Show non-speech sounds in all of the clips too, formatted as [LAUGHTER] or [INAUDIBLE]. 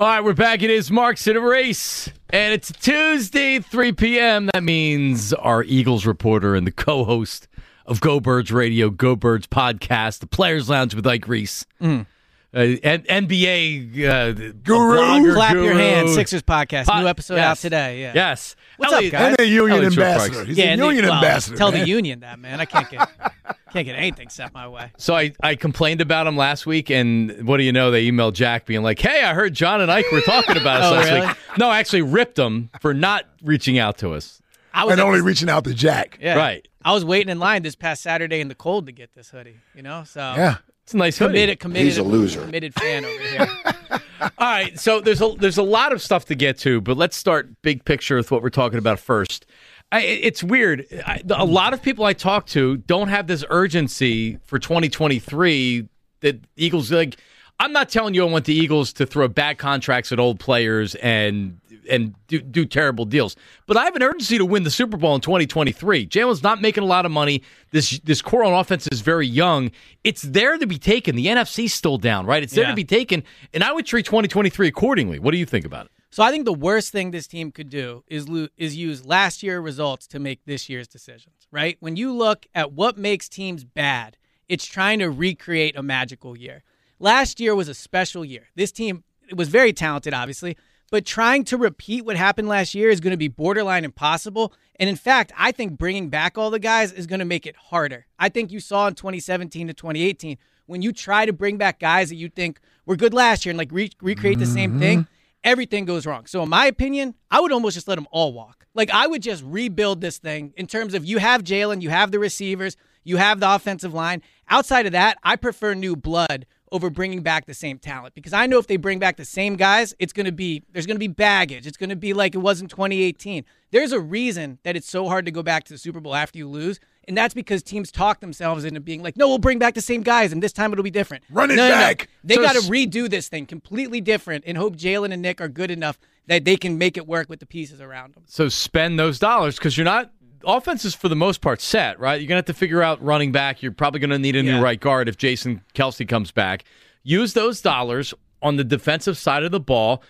All right, we're back. It is Marks in a race, and it's Tuesday, 3 p.m. That means our Eagles reporter and the co-host of Go Birds Radio, Go Birds podcast, the Players Lounge with Ike Reese, mm. uh, and NBA uh, guru, clap your hands. Sixers podcast, new episode yes. out today. Yeah. Yes. What's Elliot, up, guys? And a union Elliot ambassador. He's yeah, a union well, ambassador. Tell man. the union that, man. I can't get. [LAUGHS] Can't get anything set my way. So I, I complained about him last week, and what do you know? They emailed Jack being like, "Hey, I heard John and Ike were talking about us [LAUGHS] oh, last really? week." No, I actually ripped them for not reaching out to us. I was and only this, reaching out to Jack. Yeah. Right. I was waiting in line this past Saturday in the cold to get this hoodie. You know, so yeah, it's a nice committed, hoodie. committed. He's a loser. Committed fan over here. [LAUGHS] All right, so there's a there's a lot of stuff to get to, but let's start big picture with what we're talking about first. I, it's weird. I, a lot of people I talk to don't have this urgency for 2023 that Eagles like. I'm not telling you I want the Eagles to throw bad contracts at old players and and do, do terrible deals, but I have an urgency to win the Super Bowl in 2023. Jalen's not making a lot of money. This this core on offense is very young. It's there to be taken. The NFC's still down, right? It's there Yeah. to be taken, and I would treat 2023 accordingly. What do you think about it? So I think the worst thing this team could do is lo- is use last year results to make this year's decisions. Right? When you look at what makes teams bad, it's trying to recreate a magical year. Last year was a special year. This team was very talented, obviously, but trying to repeat what happened last year is going to be borderline impossible. And in fact, I think bringing back all the guys is going to make it harder. I think you saw in 2017 to 2018 when you try to bring back guys that you think were good last year and like re- recreate the same thing mm-hmm. Everything goes wrong. So, in my opinion, I would almost just let them all walk. Like, I would just rebuild this thing in terms of you have Jalen, you have the receivers, you have the offensive line. Outside of that, I prefer new blood over bringing back the same talent because I know if they bring back the same guys, it's going to be there's going to be baggage. It's going to be like it was in 2018. There's a reason that it's so hard to go back to the Super Bowl after you lose, and that's because teams talk themselves into being like, "No, we'll bring back the same guys, and this time it'll be different." Run it no, no, no. back. They So got to redo this thing completely different and hope Jalen and Nick are good enough that they can make it work with the pieces around them. So spend those dollars because you're not. Offense is for the most part set, right? You're gonna have to figure out running back. You're probably gonna need a new right guard if Jason Kelce comes back. Use those dollars on the defensive side of the ball,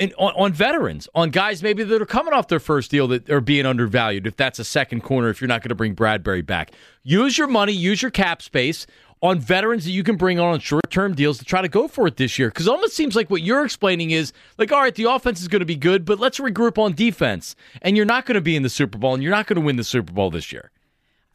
on, on veterans, on guys maybe that are coming off their first deal that are being undervalued. If that's a second corner, if you're not going to bring Bradberry back, use your money, use your cap space on veterans that you can bring on on short term deals to try to go for it this year. Because almost seems like what you're explaining is like, all right, the offense is going to be good, but let's regroup on defense. And you're not going to be in the Super Bowl, and you're not going to win the Super Bowl this year.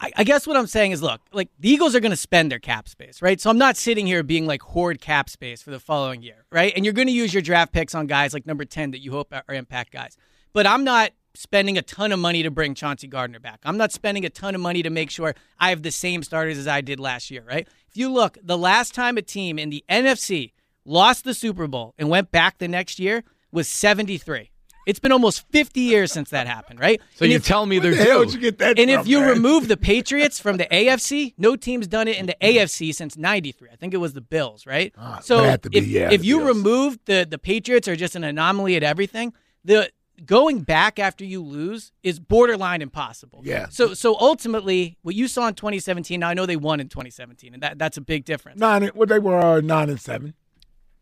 I, I guess what I'm saying is, look, like the Eagles are going to spend their cap space, right? So I'm not sitting here being like hoard cap space for the following year, right? And you're going to use your draft picks on guys like number 10 that you hope are impact guys. But I'm not spending a ton of money to bring Chauncey Gardner back. I'm not spending a ton of money to make sure I have the same starters as I did last year, right? If you look, the last time a team in the NFC lost the Super Bowl and went back the next year was 73. It's been almost 50 years since that happened, right? So And you're if- telling me Where they're the hell you get that and from, if you man? remove the [LAUGHS] Patriots from the AFC, no team's done it in the AFC since '93. I think it was the Bills, right? Ah, so it had to be, if, yeah, if you Bills. remove the the Patriots are just an anomaly at everything, the going back after you lose is borderline impossible. Yeah. So so ultimately, what you saw in 2017. Now I know they won in 2017, and that that's a big difference. Nine. Well, they were uh, nine and seven.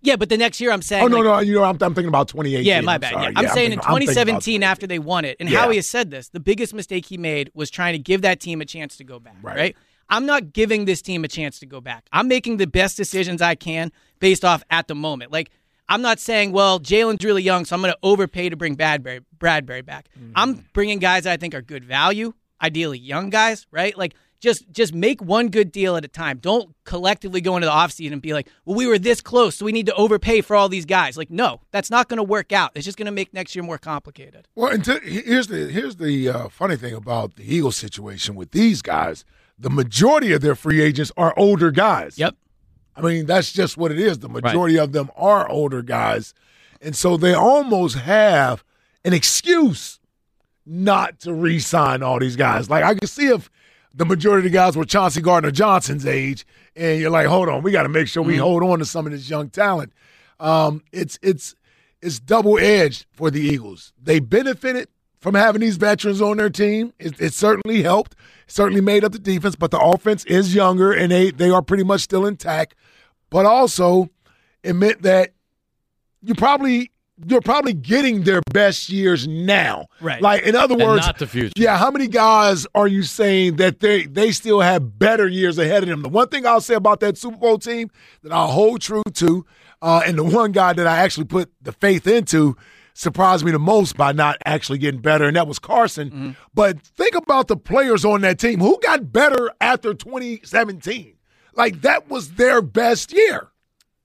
Yeah, but the next year I'm saying. Oh no, like, no, you know I'm, I'm, thinking about 2018. Yeah, my I'm bad. Yeah. I'm yeah, saying I'm in thinking, 2017 after they won it, and Yeah. Howie has said this, the biggest mistake he made was trying to give that team a chance to go back. Right. Right. I'm not giving this team a chance to go back. I'm making the best decisions I can based off at the moment. Like I'm not saying, well, Jalen's really young, so I'm going to overpay to bring Bradberry Bradberry back. Mm-hmm. I'm bringing guys that I think are good value, ideally young guys, right? Like just just make one good deal at a time. Don't collectively go into the offseason and be like, well, we were this close, so we need to overpay for all these guys. Like, no, that's not going to work out. It's just going to make next year more complicated. Well, and to, here's the here's the uh, funny thing about the Eagles situation with these guys. The majority of their free agents are older guys. Yep. I mean, that's just what it is. The majority of them are older guys. And so they almost have an excuse not to re sign all these guys. Like, I can see if the majority of the guys were Chauncey Gardner Johnson's age, and you're like, hold on, we got to make sure we hold on to some of this young talent. Um, it's it's it's double edged for the Eagles. They benefited from having these veterans on their team. It, it certainly helped. It certainly made up the defense, but the offense is younger and they they are pretty much still intact. But also, it meant that you probably you're probably getting their best years now. Right. Like in other And words, not the future. yeah, how many guys are you saying that they they still have better years ahead of them? The one thing I'll say about that Super Bowl team that I'll hold true to, uh, and the one guy that I actually put the faith into surprised me the most by not actually getting better, and that was Carson. But think about the players on that team who got better after 2017. Like that was their best year,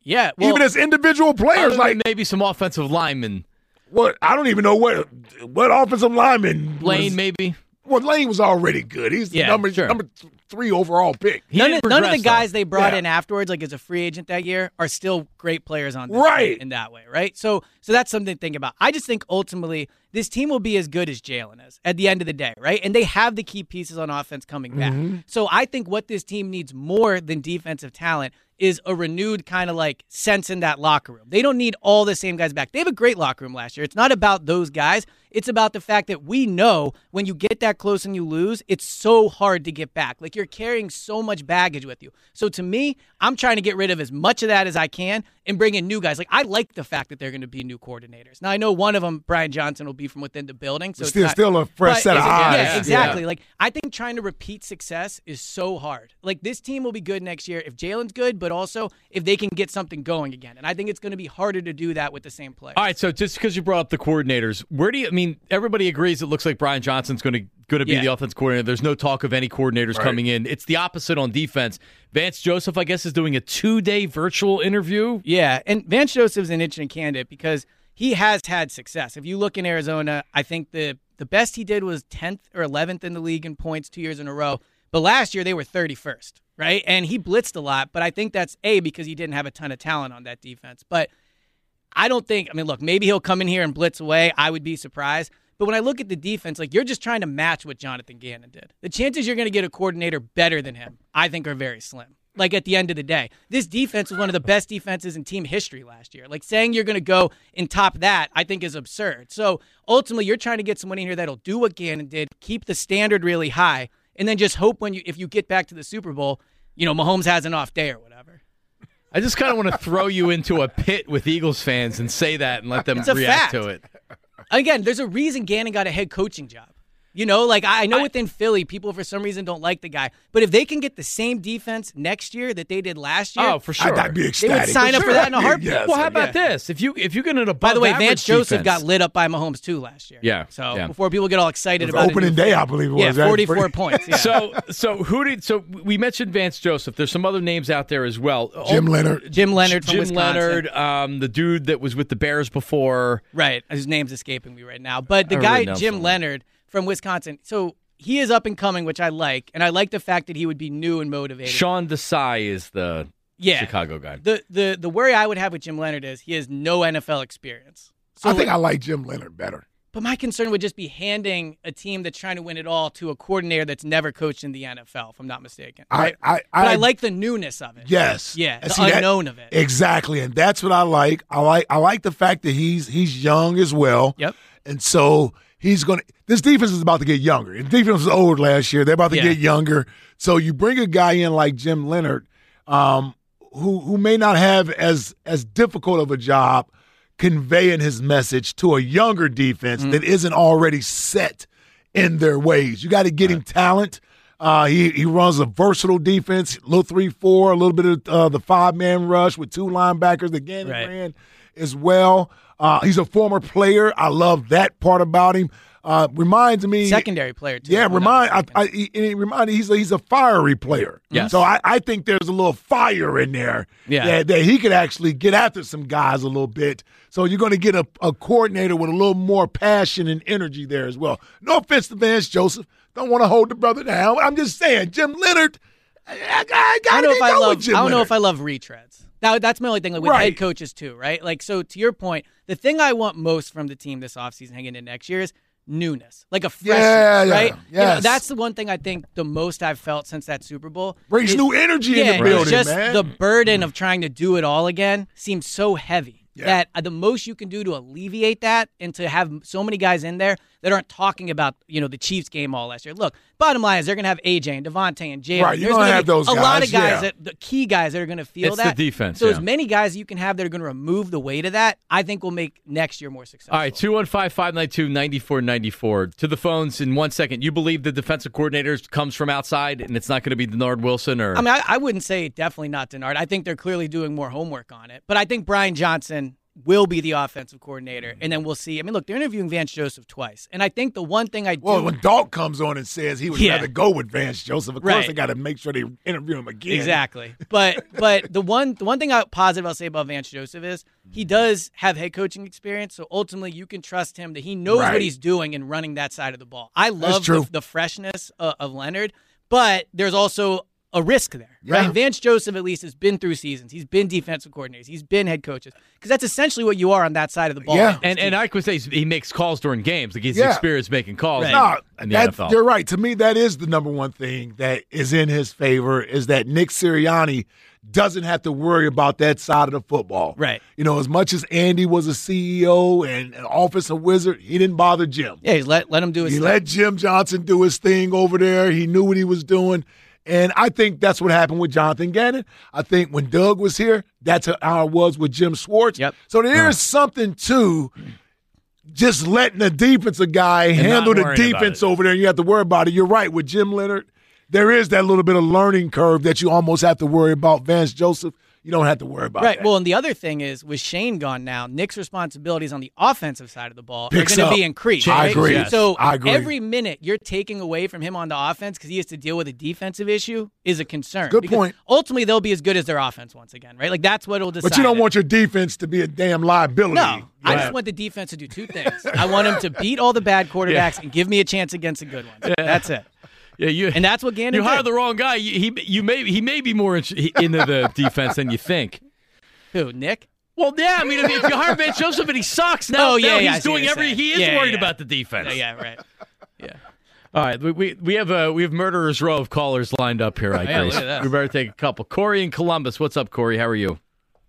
Yeah. Well, even as individual Other players. than Like maybe some offensive linemen. what? I don't even know what what offensive lineman Lane, was- maybe. Well, Lane was already good. He's the Yeah, number sure. number three overall pick. He none, of, none of the progress, though. guys they brought Yeah. in afterwards, like as a free agent that year, are still great players on this Right. in that way, right? So, so that's something to think about. I just think ultimately this team will be as good as Jalen is at the end of the day, right? And they have the key pieces on offense coming back. Mm-hmm. So I think what this team needs more than defensive talent is a renewed kind of like sense in that locker room. They don't need all the same guys back. They have a great locker room last year. It's not about those guys. It's about the fact that we know when you get that close and you lose, it's so hard to get back. Like you're carrying so much baggage with you. So to me, I'm trying to get rid of as much of that as I can and bring in new guys. Like I like the fact that they're going to be new coordinators. Now I know one of them, Brian Johnson, will be from within the building. So it's Still- not- still a fresh set of eyes. Yeah, Yeah. exactly. Like I think trying to repeat success is so hard. Like this team will be good next year if Jalen's good, but also if they can get something going again. And I think it's going to be harder to do that with the same player. All right, so just because you brought up the coordinators, where do you? I mean, everybody agrees it looks like Brian Johnson's going to going to be Yeah. the offense coordinator. There's no talk of any coordinators coming in. It's the opposite on defense. Vance Joseph, I guess, is doing a two day virtual interview. Yeah, and Vance Joseph's an interesting candidate because he has had success. If you look in Arizona, I think the the best he did was 10th or 11th in the league in points two years in a row. But last year they were 31st, right? And he blitzed a lot, but I think that's a because he didn't have a ton of talent on that defense. But I don't think. I mean, look, maybe he'll come in here and blitz away. I would be surprised. But when I look at the defense, like you're just trying to match what Jonathan Gannon did. The chances you're going to get a coordinator better than him, I think, are very slim. Like at the end of the day, this defense was one of the best defenses in team history last year. Like saying you're going to go and top that, I think is absurd. So ultimately, you're trying to get someone in here that'll do what Gannon did, keep the standard really high, and then just hope when you if you get back to the Super Bowl, you know Mahomes has an off day or whatever. I just kind of want to throw you into a pit with Eagles fans and say that and let [LAUGHS] them react fact. to it. Again, there's a reason Gannon got a head coaching job. You know, like I I know I- within Philly, people for some reason don't like the guy. But if they can get the same defense next year that they did last year, Oh, for sure. I'd, I'd be they would sign up for that in a heartbeat. Yes. well, how about Yeah. this? If you if you get an above By the way, Vance Joseph defense- got lit up by Mahomes too last year. Yeah, So yeah. before people get all excited It was about opening a day, I believe it was. That's 44 points. Yeah. So so who did so we mentioned Vance Joseph. There's some other names out there as well. Jim Oh, Leonhard. Jim Leonhard from Jim Wisconsin. Leonhard, um, the dude that was with the Bears before. Right. His name's escaping me right now. But the I guy, wrote Jim somewhere. Leonhard from Wisconsin. So he is up and coming, which I like. And I like the fact that he would be new and motivated. Sean Desai is the yeah. Chicago guy. The, the, the worry I would have with Jim Leonhard is he has no NFL experience. So I think like, I like Jim Leonhard better. But my concern would just be handing a team that's trying to win it all to a coordinator that's never coached in the NFL, if I'm not mistaken. I, Right? I, but I, I like the newness of it. Yes. Yeah, And the see, that- unknown of it. Exactly, and that's what I like. I like I like the fact that he's he's young as well. Yep. And so he's going to this defense is about to get younger. The defense was old last year. They're about to Yeah. get younger. So you bring a guy in like Jim Leonhard um who who may not have as as difficult of a job conveying his message to a younger defense Mm-hmm. that isn't already set in their ways. You got to get him talent. Uh, he he runs a versatile defense, little three four, a little bit of uh, the five man rush with two linebackers Gannon Right. ran as well. Uh, he's a former player. I love that part about him. Uh, reminds me Secondary player, too. yeah, if I'm remind I. I, he- and it reminded he's a, he's a fiery player. Yes. So I, I think there's a little fire in there. Yeah. That, that he could actually get after some guys a little bit. So you're going to get a, a coordinator with a little more passion and energy there as well. No offense to Vance Joseph. Don't want to hold the brother down. I'm just saying, Jim Leonhard. I, I, I I don't know if I love. I don't know if I love retreads. Now that's my only thing like, with Right. head coaches too, right? Like so to your point, the thing I want most from the team this offseason hanging into next year is newness, like a freshness, Yeah, yeah, right? You know, that's the one thing I think the most I've felt since that Super Bowl. Brings new energy yeah, in the building, just man. the burden mm. of trying to do it all again seems so heavy. Yeah. That uh, the most you can do to alleviate that and to have so many guys in there that aren't talking about you know the Chiefs game all last year. Look, bottom line is they're going to have AJ and DeVonta and Jalen. Right, you're gonna gonna have those a lot of guys yeah. that the key guys that are going to feel It's the that defense, So yeah. as many guys you can have that are going to remove the weight of that, I think will make next year more successful. All right, 215 592 9494. To the phones in one second. You believe the defensive coordinator comes from outside and it's not going to be Dennard Wilson or. I mean, I, I wouldn't say definitely not Dennard. I think they're clearly doing more homework on it. But I think Brian Johnson will be the offensive coordinator, and then we'll see. I mean, look, they're interviewing Vance Joseph twice, and I think the one thing I do. Well, when Dalk comes on and says he would Yeah. rather go with Vance Joseph, of course Right. they got to make sure they interview him again. Exactly. But [LAUGHS] but the one the one thing I positive I'll say about Vance Joseph is he does have head coaching experience. So ultimately you can trust him that he knows Right. what he's doing in running that side of the ball. I love the, the freshness of, of Leonhard, but there's also a risk there, Yeah. right? Vance Joseph at least has been through seasons. He's been defensive coordinators. He's been head coaches because that's essentially what you are on that side of the ball. Yeah. and, and I could say he makes calls during games. Like he's Yeah. experienced making calls Right. in- No, in the that's, NFL. you're right. To me, that is the number one thing that is in his favor is that Nick Sirianni doesn't have to worry about that side of the football. Right. You know, as much as Andy was a CEO and an offensive wizard, he didn't bother Jim. Yeah, he's let let him do his He thing. let Jim Johnson do his thing over there. He knew what he was doing. And I think that's what happened with Jonathan Gannon. I think when Doug was here, that's how it was with Jim Schwartz. Yep. So there's something to just letting the defensive guy not handle the defense over there. And you have to worry about it. You're right. With Jim Leonhard, there is that little bit of learning curve that you almost have to worry about. Vance Joseph, you don't have to worry about it. Right. that. Well, and the other thing is, with Shane gone now, Nick's responsibilities on the offensive side of the ball Picks are going to be increased. I agree. Yes. So I agree. every minute you're taking away from him on the offense because he has to deal with a defensive issue is a concern. Good point. Ultimately, they'll be as good as their offense once again, right? Like that's what will decide. but you don't it. want your defense to be a damn liability. No, I just want the defense to do two things. [LAUGHS] I want him to beat all the bad quarterbacks and give me a chance against a good one. That's it. Yeah, you, And that's what Gannon you hired did. the wrong guy. You, he you may he may be more into the [LAUGHS] defense than you think. Who, Nick? Well, yeah, I mean, if you hire Vance Joseph and he sucks, now, Oh, yeah, now yeah, he's doing every. saying. He is Yeah, worried yeah. about the defense. Yeah, yeah, right. Yeah. All right, we, we we have a we have murderers row of callers lined up here. Right, yeah, Grace. look. We better take a couple. Corey in Columbus, what's up, Corey? How are you?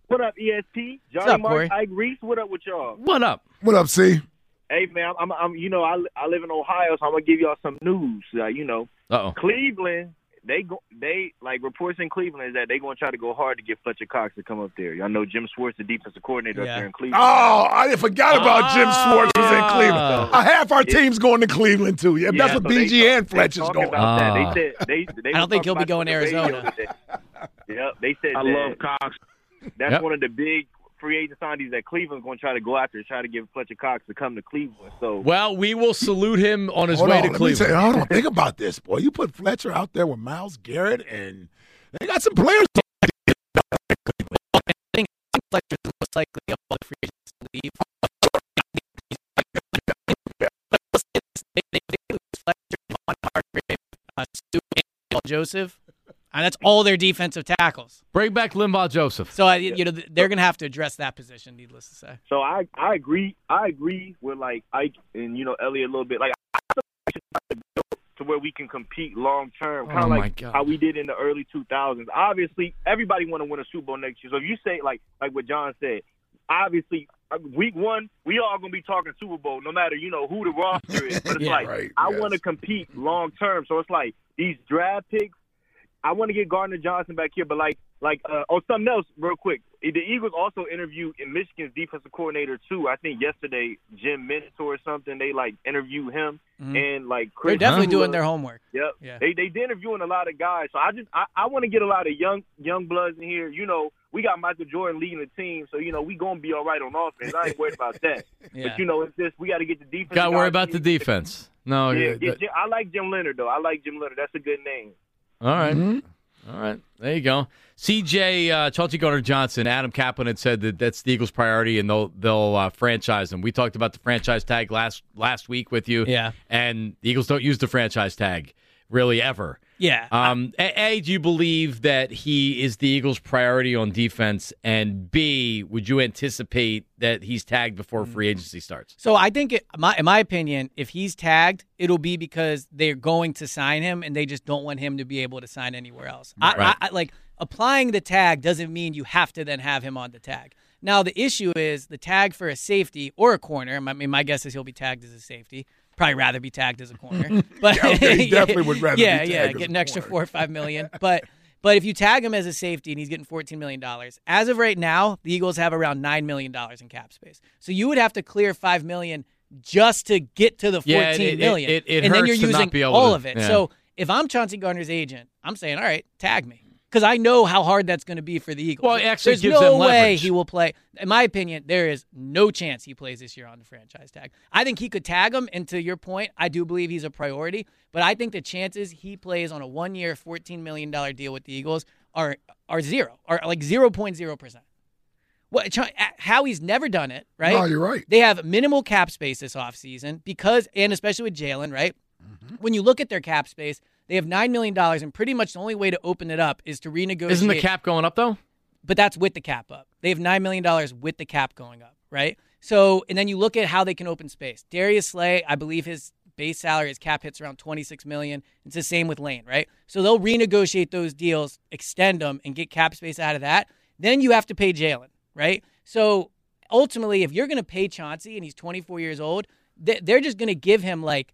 What up, ESP? Johnny up, Corey? Mark, Ike Reese. What up with y'all? What up? What up, C? Hey, man, I'm, I'm, you know, I, I live in Ohio, so I'm gonna give y'all some news. Uh, you know, Uh oh. Cleveland, they go, they like reports in Cleveland is that they gonna try to go hard to get Fletcher Cox to come up there. Y'all know Jim Schwartz, the defensive coordinator Yeah. up there in Cleveland. Oh, I forgot about Jim Schwartz was in Ah. Cleveland. Uh, half our team's going to Cleveland too. Yeah, that's what so BG talk- and they Fletcher's going. About Ah. that. They said they. they I don't think he'll be going to it on the Arizona. Yep, they said I that love Cox. that's Yep. one of the big free agent signings that Cleveland's going to try to go after, try to get Fletcher Cox to come to Cleveland. So Well, we will salute him on his Hold way on, to Cleveland. tell you, hold on, think about this, boy. You put Fletcher out there with Myles Garrett, and they got some players. I think Fletcher most likely of all free agents to leave. They- they lose Fletcher, Devon Hargrave, uh, Suh, and Joseph. And that's all their defensive tackles. Bring back Linval Joseph. So I, you know they're going to have to address that position. Needless to say. So I I agree I agree with like Ike and you know Elliot a little bit. Like I should try to to where we can compete long term, kind Oh, of my like God. how we did in the early 2000s. Obviously, everybody want to win a Super Bowl next year. So if you say like like what John said, obviously uh, week one we all gonna be talking Super Bowl, no matter you know who the roster is. But it's [LAUGHS] Yeah, like right, I yes. want to compete long term. So it's like these draft picks. I want to get Gardner Johnson back here, but like like uh, oh something else real quick. The Eagles also interviewed in Michigan's defensive coordinator too. I think yesterday Jim Mentor or something. They like interviewed him and like Chris They're definitely Kula. doing their homework. Yep. Yeah. They they they interviewing a lot of guys. So I just I, I want to get a lot of young young bloods in here. You know, we got Michael Jordan leading the team, so you know we gonna be all right on offense. I ain't worried about [LAUGHS] that. Yeah. But you know, it's just we got to get the defense. Got to worry about the defense. No, Yeah, yeah, yeah, I like Jim Leonhard though. I like Jim Leonhard. That's a good name. All right. All right, there you go. CJ uh, Chauncey Gardner Johnson, Adam Caplan had said that that's the Eagles' priority, and they'll they'll uh, franchise them. We talked about the franchise tag last last week with you, Yeah. And the Eagles don't use the franchise tag really ever. Yeah. Um, a, do you believe that he is the Eagles' priority on defense? And B, would you anticipate that he's tagged before free agency starts? So I think, it, my, in my opinion, if he's tagged, it'll be because they're going to sign him, and they just don't want him to be able to sign anywhere else. I, Right. I, I like applying the tag doesn't mean you have to then have him on the tag. Now the issue is the tag for a safety or a corner. I mean, my guess is he'll be tagged as a safety. Probably rather be tagged as a corner, [LAUGHS] [LAUGHS] but Yeah, okay, he [LAUGHS] definitely would rather be yeah, tagged yeah, get an extra four or five million. But but if you tag him as a safety and he's getting fourteen million dollars, as of right now, the Eagles have around nine million dollars in cap space. So you would have to clear five million just to get to the Yeah, fourteen it- million, it- it and then you're using be able all to- of it. yeah. So if I'm Chauncey Gardner's agent, I'm saying, all right, tag me. Because I know how hard that's going to be for the Eagles. Well, it actually There's gives no them way he will play. In my opinion, there is no chance he plays this year on the franchise tag. I think he could tag him, and to your point, I do believe he's a priority. But I think the chances he plays on a one-year, fourteen million dollar deal with the Eagles are are zero, are like zero point zero percent. What Ch- uh, Howie's never done it, right? No, you're right. They have minimal cap space this offseason because, and especially with Jalen, right? Mm-hmm. When you look at their cap space, they have $9 million, and pretty much the only way to open it up is to renegotiate. Isn't the cap going up though? But that's with the cap up. They have $9 million with the cap going up, right? So, and then you look at how they can open space. Darius Slay, I believe his base salary, his cap hits around 26 million. It's the same with Lane, right? So they'll renegotiate those deals, extend them, and get cap space out of that. Then you have to pay Jalen, right? So ultimately, if you're going to pay Chauncey and he's 24 years old, they- they're just going to give him like,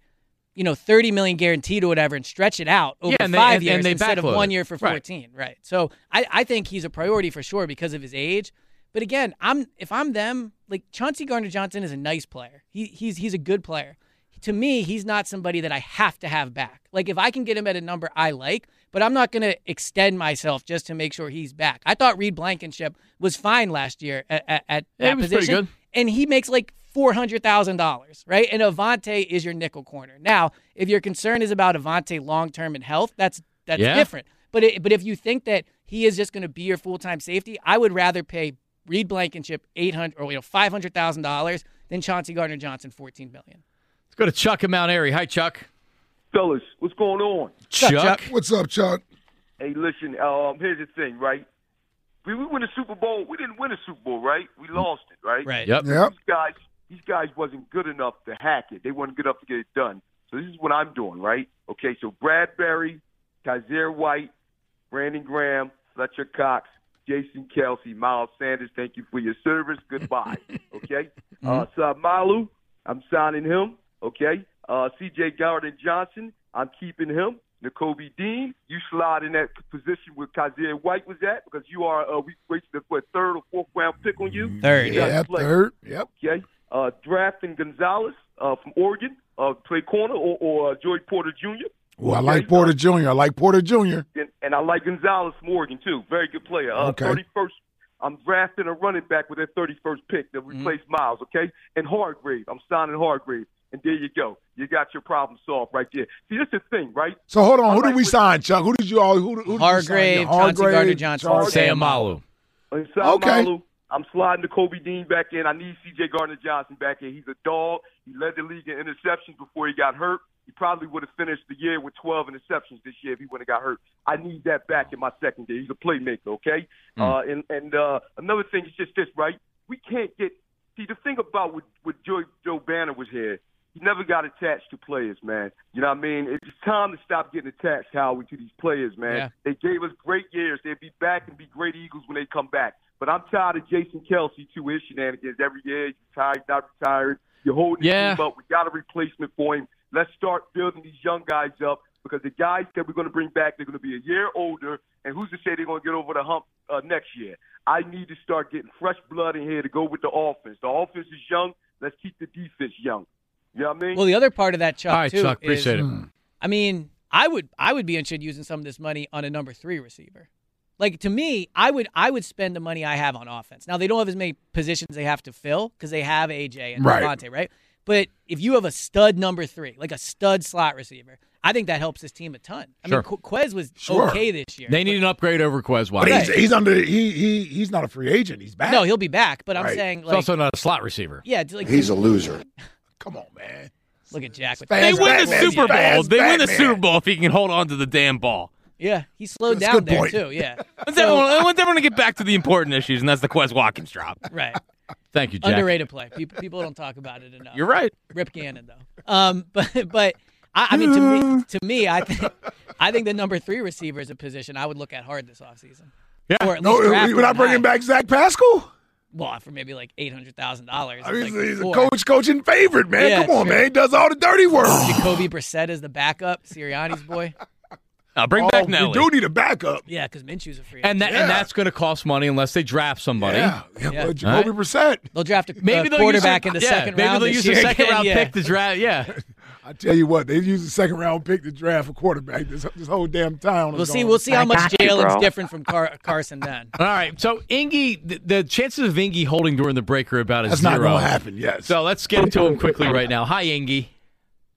you know, 30 million guaranteed or whatever and stretch it out over Yeah, and they- five and- years and instead of one year for 14. Right. So I, I think he's a priority for sure because of his age. But again, I'm if I'm them, like Chauncey Gardner Johnson is a nice player. He, he's he's a good player. To me, he's not somebody that I have to have back. Like if I can get him at a number I like, but I'm not going to extend myself just to make sure he's back. I thought Reed Blankenship was fine last year at, at, at that position, and he makes like four hundred thousand dollars, right? And Avonte is your nickel corner. Now, if your concern is about Avonte long term and health, that's that's Yeah. different. But it, but if you think that he is just going to be your full time safety, I would rather pay Reed Blankenship eight hundred or you know five hundred thousand dollars than Chauncey Gardner Johnson fourteen million. Let's go to Chuck in Mount Airy. Hi, Chuck. Fellas, what's going on? Chuck, Chuck. What's up, Chuck? Hey, listen. Um, here's the thing, right? We we win a Super Bowl. We didn't win a Super Bowl, right? We lost it, right? Right. Yep. Yep. These guys, these guys wasn't good enough to hack it. They weren't good enough to get it done. So this is what I'm doing, right? Okay. So Bradberry, Kyzir White, Brandon Graham, Fletcher Cox, Jason Kelce, Miles Sanders. Thank you for your service. Goodbye. [LAUGHS] Okay. Uh, Malu, I'm signing him. Okay. Uh, C.J. Gardner Johnson, I'm keeping him. Nakobe Dean, you slide in that position where Kyzir White was at because you are uh, we wasted a third or fourth round pick on you. Third. You got Yep, play. third. Yep. Okay. Uh, drafting Gonzalez uh, from Oregon, uh, play corner, or, or uh, Joey Porter Jr. Well, I like Porter Jr. I like Porter Jr. And, and I like Gonzalez from Oregon too. Very good player. Uh, Okay. 31st. I'm drafting a running back with that 31st pick that replace Miles. Okay. And Hargrave. I'm signing Hargrave. And there you go. You got your problem solved right there. See, that's the thing, right? So hold on. I Who did we what- sign, Chuck? Who did you all? Who, who did you sign? Hargrave, Yeah, Chauncey Hargrave, Gardner Johnson, Chauncey- Sam Malu. And Sal Okay. Malu, I'm sliding the Kobe Dean back in. I need C.J. Gardner Johnson back in. He's a dog. He led the league in interceptions before he got hurt. He probably would have finished the year with 12 interceptions this year if he wouldn't have got hurt. I need that back in my second secondary. He's a playmaker, okay? Mm. Uh, and and uh, another thing is just this, right? We can't get see the thing about with with Joe Joe Banner was here. Never got attached to players, man. You know what I mean? It's time to stop getting attached, Howie, to these players, man. Yeah. They gave us great years. They'll be back and be great Eagles when they come back. But I'm tired of Jason Kelce too. His shenanigans every year. He's retired, not retired. You're holding Yeah. team up. We got a replacement for him. Let's start building these young guys up because the guys that we're going to bring back, they're going to be a year older. And who's to say they're going to get over the hump uh, next year? I need to start getting fresh blood in here to go with the offense. The offense is young. Let's keep the defense young. You know what I mean? Well, the other part of that, Chuck, All right, too, Chuck, is- appreciate it. I mean, I would I would be interested in using some of this money on a number three receiver. Like to me, I would I would spend the money I have on offense. Now they don't have as many positions they have to fill because they have AJ and Right. DeVonta, right? But if you have a stud number three, like a stud slot receiver, I think that helps this team a ton. I Sure. mean, Qu- Quez was Sure. okay this year. They need an upgrade over Quez But Watkins. he's, he's under he he he's not a free agent. He's back. no, he'll be back. But I'm Right. saying, He's also not a slot receiver. yeah, like He's a loser. [LAUGHS] Come on, man. look at Jack. With Fast They win the Super Bowl. Fast They win the Batman. Super Bowl if he can hold on to the damn ball. Yeah, he slowed That's down there point. too. Yeah, [LAUGHS] When's everyone, when's everyone to get back to the important issues, and that's the Quez Watkins drop. right. Thank you, Jack. Underrated play. People people don't talk about it enough. You're right. Rip Gannon though. Um, [LAUGHS] but but I, I mean to me to me I think I think the number three receiver is a position I would look at hard this offseason. Yeah. Or at No, least draft we're not bringing high. back Zach Pascal. Well, for maybe like eight hundred thousand dollars. I mean, like he's a coach coaching favorite, man. Yeah, Come on, sure. man. He does all the dirty work. [SIGHS] Jacoby Brissett is the backup. Sirianni's boy. [LAUGHS] Uh, bring Oh, back we Nelly. do need a backup. Yeah, because Minshew's a free. and that, Yeah. and that's going to cost money unless they draft somebody. Yeah, yeah. Yeah. Well, Jacoby All Brissett. they'll draft a, Maybe a quarterback use in the yeah, second maybe round. they'll this use a second again, round yeah. pick to draft. Yeah. [LAUGHS] I tell you what, they use the second round pick to draft a quarterback. This, this whole damn town. We'll see. going- We'll see how much Jalen's different from Car- [LAUGHS] Carson then. All right. So Ingy, the, the chances of Ingy holding during the break are about a That's zero. not going to happen. Yes. So let's get into him quickly right now. Hi, Ingy.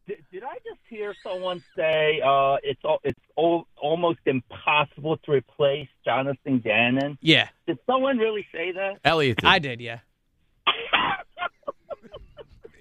Did, did I just hear someone say uh, it's it's al- almost impossible to replace Jonathan Gannon? Yeah, Did someone really say that? Elliot. did. I did. Yeah.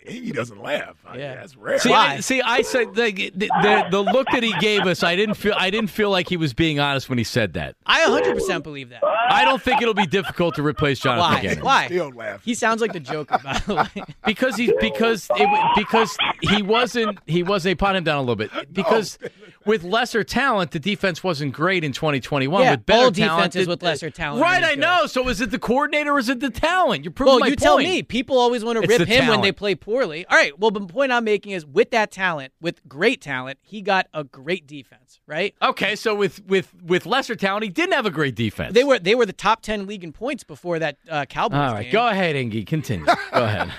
He doesn't laugh. I- Yeah. that's rare. See, Why? I, see, I said the, the, the the look that he gave us. I didn't feel. I didn't feel like he was being honest when he said that. I 100 percent believe that. I don't think it'll be difficult to replace Jonathan Why? Gannon. Why? Still laugh. He sounds like the Joker, by the way. [LAUGHS] because he because it, because he wasn't he was they pot him down a little bit [LAUGHS] because with lesser talent the defense wasn't great in 2021 Yeah, with better all talent defenses the- with lesser talent right I know so is it the coordinator or is it the talent you're proving Well, my you tell me. People always want to It's rip the him when they play poorly. All right. Well, the point I'm making is with that talent, with great talent, he got a great defense, right? okay so with with with lesser talent he didn't have a great defense They were they were the top ten league in points before that uh, Cowboys all right game. go ahead Ingy continue [LAUGHS] go ahead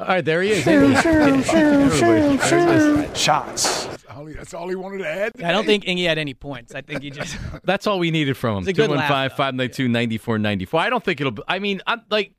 all right there he is [LAUGHS] Shots. That's all, he, that's all he wanted to add. I don't think Ingy had any points. I think he just [LAUGHS] That's all we needed from him. It's a good laugh, 215 592 9494. I don't think it'll I mean, I'm like,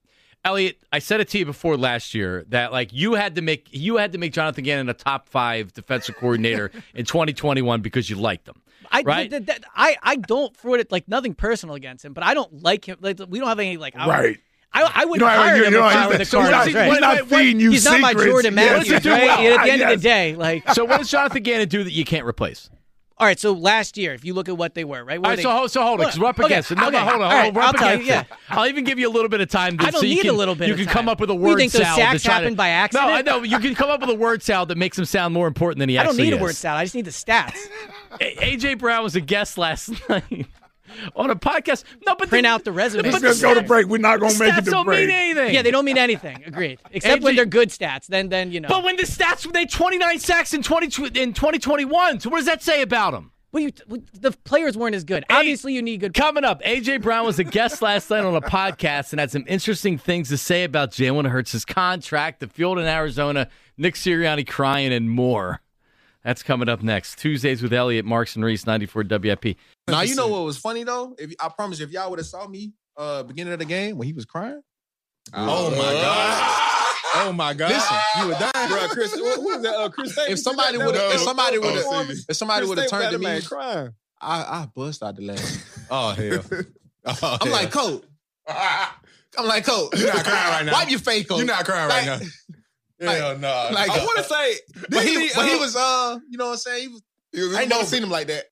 Elliot, I said it to you before last year that like you had to make you had to make Jonathan Gannon a top five defensive coordinator [LAUGHS] in 2021 because you liked him. I Right? th- th- I I don't for it like nothing personal against him, but I don't like him. Like we don't have any like I Right. I, I wouldn't You hire him know, if I he's were the not- so what Cardinals. is right? he's not feeding you He's not my secrets. Jordan Yes. Matthews, Yes. right? Well, At the end of the day, like So what does Jonathan Gannon do that you can't replace? all right. So last year, if you look at what they were, right? All were so they- hold, so hold it, because we're up Okay, against it. No, okay, no, hold on, all hold right, We're up I'll tell against you, it. I'll even give you a little bit of time. To, I don't so you need can, a little bit You of can time. come up with a word do you think, those salad. to sacks happened to- by accident? No. I know. You can come up with a word salad that makes him sound more important than he I don't actually need a word salad. I just need the stats. A- AJ Brown was a guest last [LAUGHS] night on a podcast. No, but Print the, out the resume. But Let's go to break. We're not going to make stats it to don't break. mean anything. Yeah, they don't mean anything. Agreed. [LAUGHS] Except when they're good stats. Then, then you know. But when the stats they 29 sacks in 20 in 2021, so what does that say about them? Well, you, well, the players weren't as good. Obviously, you need good. Coming up, AJ Brown was a guest [LAUGHS] last night on a podcast and had some interesting things to say about Jalen Hurts' contract, the field in Arizona, Nick Sirianni crying, and more. That's coming up next. Tuesdays with Elliot, Marks, and Reese, 94 WIP. Now you know what was funny though. If I promise, you, if y'all would have saw me uh beginning of the game when he was crying. Oh my god. Oh my God! Listen, you were dying, bro. Chris, who who was that? Uh, Chris. Staples If somebody would have, if somebody oh, would have, oh, if somebody would have turned to me, crying. I I bust out the laugh. Oh hell! [LAUGHS] Oh, I'm hell. like, Colt. I'm like, Colt. You're not crying right now. Wipe your face, Colt. You're not crying right Like- now. [LAUGHS] Hell no. like- I want to say, But he, didn't but he uh, was, uh, you know what I'm saying? He was. he was I ain't never seen him like that.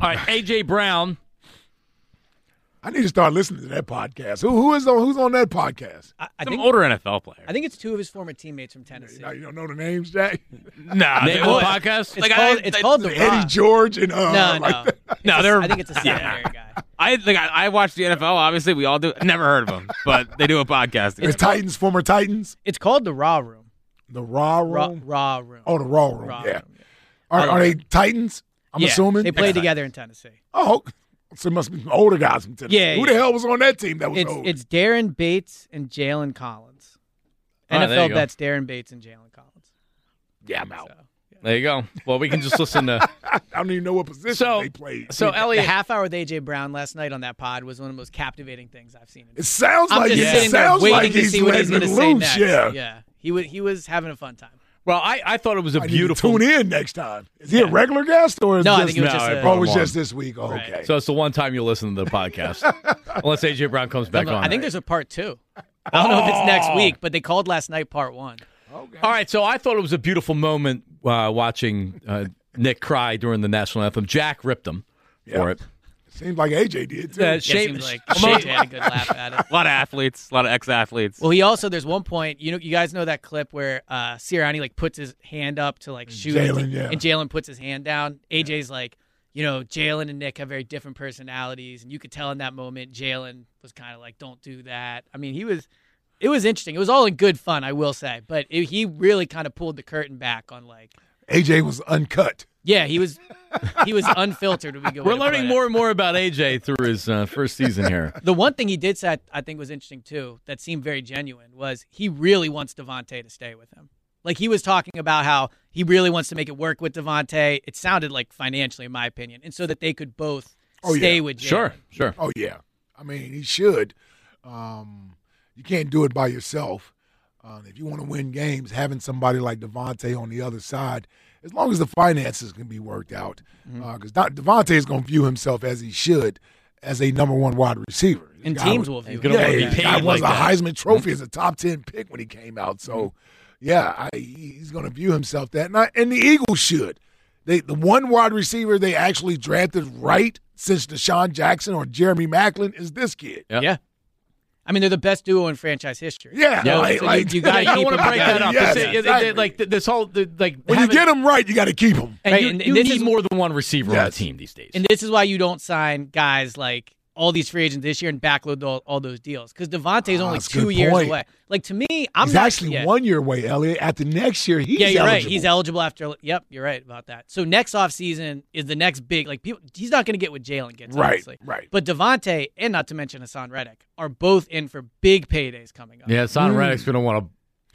All right, AJ Brown. I need to start listening to that podcast. Who who is on who's on that podcast? I, I Some think older NFL player. I think it's two of his former teammates from Tennessee. Now you don't know the names, Jack. Nah, [LAUGHS] They- they well, podcast. It's called, it's called the Eddie Raw. George and uh, No, like no, that. [LAUGHS] No, they're- I think it's a yeah. guy. I like I, I watch the NFL. Obviously, we all do. Never heard of them, but they do a podcast. The Titans, former Titans, It's called the Raw Room. the Raw Raw, Room. raw Room. Oh, the Raw Room. Raw yeah. Room, Are, are they Titans? I'm Yeah, assuming they played together in Tennessee. Oh, so it must be older guys from Tennessee. Yeah, Who yeah. the hell was on that team that was It's old? it's Darren Bates and Jalen Collins. All right, NFL go. bets Darren Bates and Jalen Collins. yeah, I'm out. So, There you go. Well, we can just listen to. [LAUGHS] I don't even know what position So- they played. So the Elliot, half hour with AJ Brown last night on that pod was one of the most captivating things I've seen. it sounds I'm like just it sitting there sounds waiting like to he's see what he's letting going to say next. Yeah. yeah. He was he was having a fun time. Well, I, I thought it was a I need to beautiful. tune in next time. Is he a regular guest or is No, I just, think it was No, just I a, brought oh, it was just this week? Oh, Right. okay. So it's the one time you'll listen to the podcast, [LAUGHS] unless AJ Brown comes back on. I think there's a part two. I don't know if it's next week, but they called last night part one. okay. All right, so I thought it was a beautiful moment uh, watching uh, Nick cry during the national anthem. Jack ripped him for it. Seems like AJ did too. Yeah, Shame- seems like Shane had a good laugh at it. [LAUGHS] a lot of athletes, a lot of ex-athletes. Well, he also there's one point you know you guys know that clip where uh Sirianni like puts his hand up to like shoot Jalen, and, yeah. and Jalen puts his hand down. AJ's like, you know, Jalen and Nick have very different personalities, and you could tell in that moment Jalen was kind of like, "Don't do that." I mean, he was. It was interesting. It was all in good fun, I will say, but it, he really kind of pulled the curtain back on like, AJ was uncut. Yeah, he was he was unfiltered. Would be a We're learning more and more about AJ through his uh, first season here. [LAUGHS] The one thing he did say I- I think was interesting too, that seemed very genuine, was he really wants DeVonta to stay with him. Like he was talking about how he really wants to make it work with DeVonta. It sounded like financially, in my opinion, and so that they could both Oh, stay yeah. with Jalen. Sure, sure. Oh yeah, I mean he should. Um, you can't do it by yourself. Uh, if you want to win games, having somebody like DeVonta on the other side, as long as the finances can be worked out, Mm-hmm. because DeVonta is going to view himself as he should as a number one wide receiver. This And teams was- will view He's him. gonna yeah, wanna the was like a that. Mm-hmm. Heisman Trophy as a top ten pick when he came out. So, yeah, I, he's going to view himself that, and, I, and the Eagles should. They the one wide receiver they actually drafted right since DeSean Jackson or Jeremy Maclin is this kid. Yeah. Yeah. I mean, they're the best duo in franchise history. Yeah, So- like- so like- you, you got to you keep don't want to them break that up. Yes, It's- it- it- like this whole the, like When having- you get them right, you got to keep them. And Right, you, and and you this need is more than one receiver on Yes. the team these days. And this is why you don't sign guys like all these free agents this year and backload all, all those deals because DeVonta's Ah, only that's a good two years point. away. Like to me, I'm he's not, actually yeah. one year away, Elliot. After next year, he's yeah, you're right. eligible. He's eligible after. Yep, you're right about that. So next offseason is the next big like people. He's not going to get what Jalen gets, Right, obviously. right. But DeVonta and not to mention Haason Reddick are both in for big paydays coming up. yeah, Son Reddick's going to want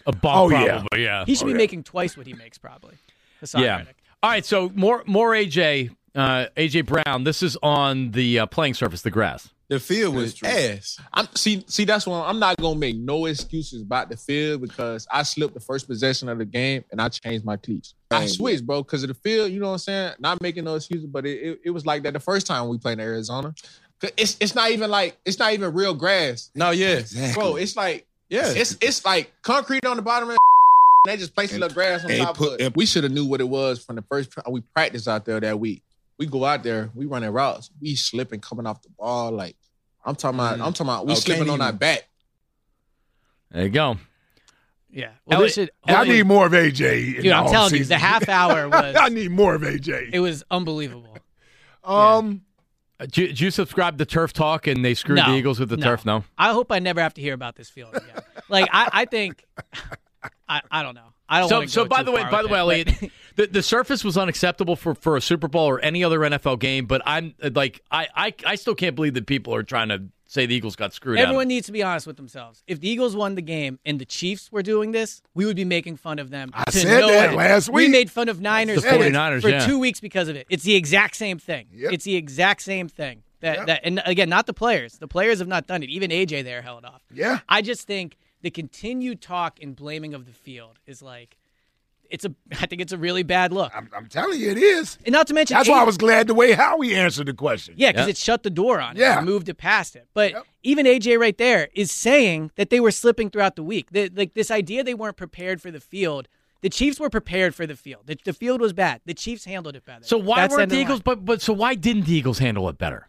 a, a bump Oh, yeah. Yeah. he should Oh, be yeah. making twice what he makes probably. Hassan yeah. Reddick. All right, so more more AJ uh, AJ Brown. This is on the uh, playing surface, the grass. The field was ass. I'm see see that's why I'm not gonna make no excuses about the field because I slipped the first possession of the game and I changed my cleats. I switched, bro, because of the field. You know what I'm saying? Not making no excuses, but it, it, it was like that the first time we played in Arizona. 'Cause It's it's not even like it's not even real grass, No, yeah, bro. It's like yeah. it's it's like concrete on the bottom of. [LAUGHS] They just placed a little grass on and top put- of it. We should have knew what it was from the first. pra- We practiced out there that week. We go out there, we running routes, we slipping coming off the ball. Like I'm talking about, I'm talking about, we Oh, slipping on our even- back. There you go. Yeah. Well, Elliot- this should. I need more of AJ. Dude, I'm telling you, the half [LAUGHS] hour was. I need more of AJ. It was unbelievable. [LAUGHS] um, Uh, do, you- do you subscribe to Turf Talk and they screwed No, the Eagles with the no. turf? No. I hope I never have to hear about this field again. like I, I think, [LAUGHS] I, I don't know. I don't. So, wanna so by too the way, by with the way, Elliot, but- [LAUGHS] the, the surface was unacceptable for, for a Super Bowl or any other NFL game. But I'm uh, like, I, I, I still can't believe that people are trying to say the Eagles got screwed. out of Everyone needs to be honest with themselves. If the Eagles won the game and the Chiefs were doing this, we would be making fun of them. I said no that end. last We made fun of Niners The fans 49ers, for yeah. two weeks because of it. It's the exact same thing. Yep. It's the exact same thing. That, Yep. that and again, not the players. The players have not done it. Even AJ there held off. yeah. I just think the continued talk and blaming of the field is like, it's a. I think it's a really bad look. I'm, I'm telling you, it is. And not to mention, That's why I was glad the way Howie answered the question. Yeah, because it shut the door on it. Yeah. and moved it past it. But even AJ right there is saying that they were slipping throughout the week. The, like this idea they weren't prepared for the field. The Chiefs were prepared for the field. The, the field was bad. The Chiefs handled it better. So why That's weren't the of Eagles? But but so why didn't the Eagles handle it better?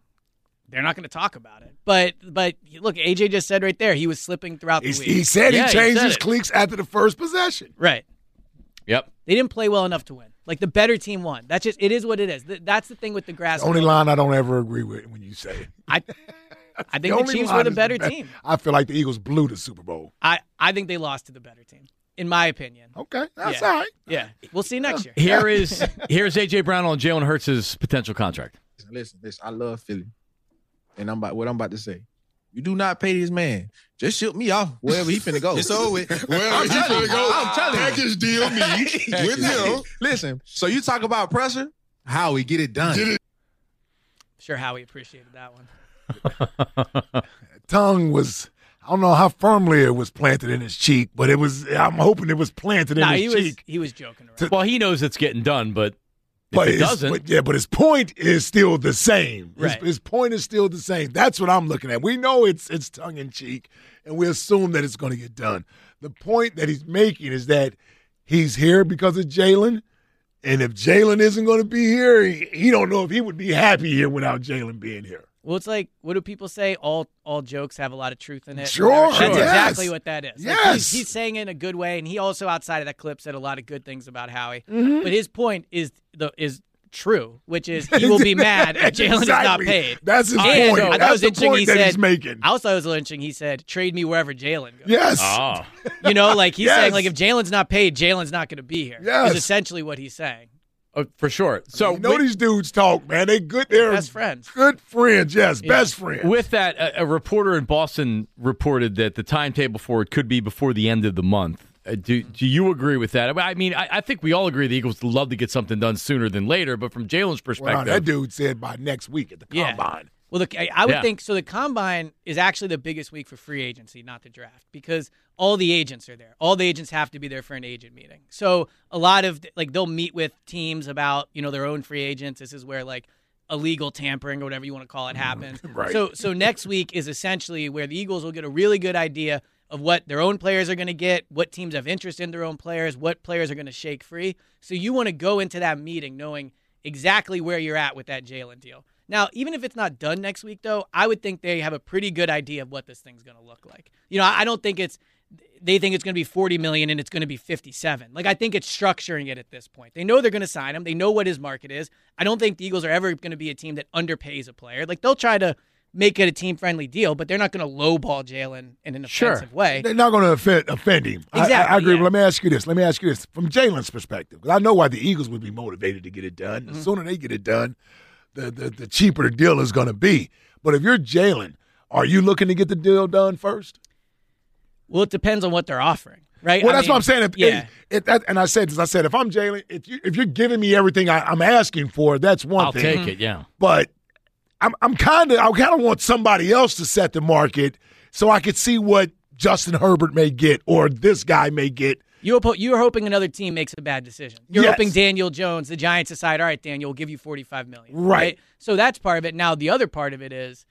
They're not going to talk about it. But but look, AJ just said right there he was slipping throughout the He, week. he said Yeah, he changed said his it. cleats after the first possession. Right. Yep. They didn't play well enough to win. Like the better team won. That's just it is what it is. Th- That's the thing with the grass. The only line I don't ever agree with when you say it. I I think [LAUGHS] the, only Chiefs were the better best. team. I feel like the Eagles blew the Super Bowl. I, I think they lost to the better team, in my opinion. Okay, that's yeah. all right. Yeah, we'll see next uh, year. Here [LAUGHS] is here's AJ Brown on Jalen Hurts' potential contract. Listen, listen, I love Philly. And I'm about what I'm about to say. You do not pay this man. Just ship me off wherever he finna go. [LAUGHS] It's over with. Wherever I'm he telling finna you, go, I'm telling you. package deal me [LAUGHS] with him. Listen, so you talk about pressure, how we get it done. Get it. Sure, Howie appreciated that one. [LAUGHS] Tongue was. I don't know how firmly it was planted in his cheek, but it was. I'm hoping it was planted in Nah, his he was cheek. he was joking around. Well, he knows it's getting done, but if But it his- doesn't, but yeah, but his point is still the same. His, his point is still the same. That's what I'm looking at. We know it's it's tongue in cheek, and we assume that it's going to get done. The point that he's making is that he's here because of Jalen, and if Jalen isn't going to be here, he, he don't know if he would be happy here without Jalen being here. Well, it's like what do people say? All all jokes have a lot of truth in it. Sure, That's sure. exactly what that is. Like, Yes. he's, he's saying it in a good way, and he also outside of that clip said a lot of good things about Howie. Mhm. But his point is the is true, which is he [LAUGHS] will be mad if Jalen is not paid. That's his and point. I thought That's it was the interesting. point he that said, he's making. I also thought it was a little interesting. He said, "Trade me wherever Jalen goes." Yes. oh, You know, like he's Yes. saying, like if Jalen's not paid, Jalen's not going to be here. Yes. is essentially what he's saying. Oh, for sure. So you know with, these dudes talk, man. They good. They're Best friends. Good friends. Yes, Yeah. best friends. with that, a, a reporter in Boston reported that the timetable for it could be before the end of the month. Uh, do do you agree with that? I mean, I, I think we all agree the Eagles would love to get something done sooner than later. But from Jalen's well, perspective, that dude said by next week at the Yeah. combine. Well, look, I, I would Yeah. think so. The combine is actually the biggest week for free agency, not the draft, because all the agents are there. All the agents have to be there for an agent meeting. So a lot of like they'll meet with teams about you know their own free agents. This is where like illegal tampering or whatever you want to call it mm, happens. [LAUGHS] Right. So so next week is essentially where the Eagles will get a really good idea of what their own players are going to get, what teams have interest in their own players, what players are going to shake free. So you want to go into that meeting knowing exactly where you're at with that Jalen deal. Now, even if it's not done next week, though, I would think they have a pretty good idea of what this thing's going to look like. You know, I I don't think it's they think it's going to be 40 million and it's going to be 57. Like I think it's structuring it at this point. They know they're going to sign him. They know what his market is. I don't think the Eagles are ever going to be a team that underpays a player. Like they'll try to make it a team friendly deal, but they're not going to lowball Jalen in an Sure. offensive way. They're not going to offend, offend him. I- I, Exactly, I agree. yeah. But let me ask you this. Let me ask you this from Jalen's perspective, because I know why the Eagles would be motivated to get it done. Mm-hmm. The sooner they get it done, the the, the cheaper the deal is going to be. But if you're Jalen, are you looking to get the deal done first? Well, it depends on what they're offering, right? Well, I that's mean, what I'm saying. If, yeah. if that, and I said this. I said if I'm Jalen, if you if you're giving me everything I, I'm asking for, that's one thing. I'll thing. take it. Yeah. But I'm I'm kind of I kind of want somebody else to set the market so I could see what Justin Herbert may get or this guy may get. You hope, you're hoping another team makes a bad decision. You're Yes. hoping Daniel Jones, the Giants, decide, all right, Daniel, we'll give you 45 million. Right. So that's part of it. Now the other part of it is,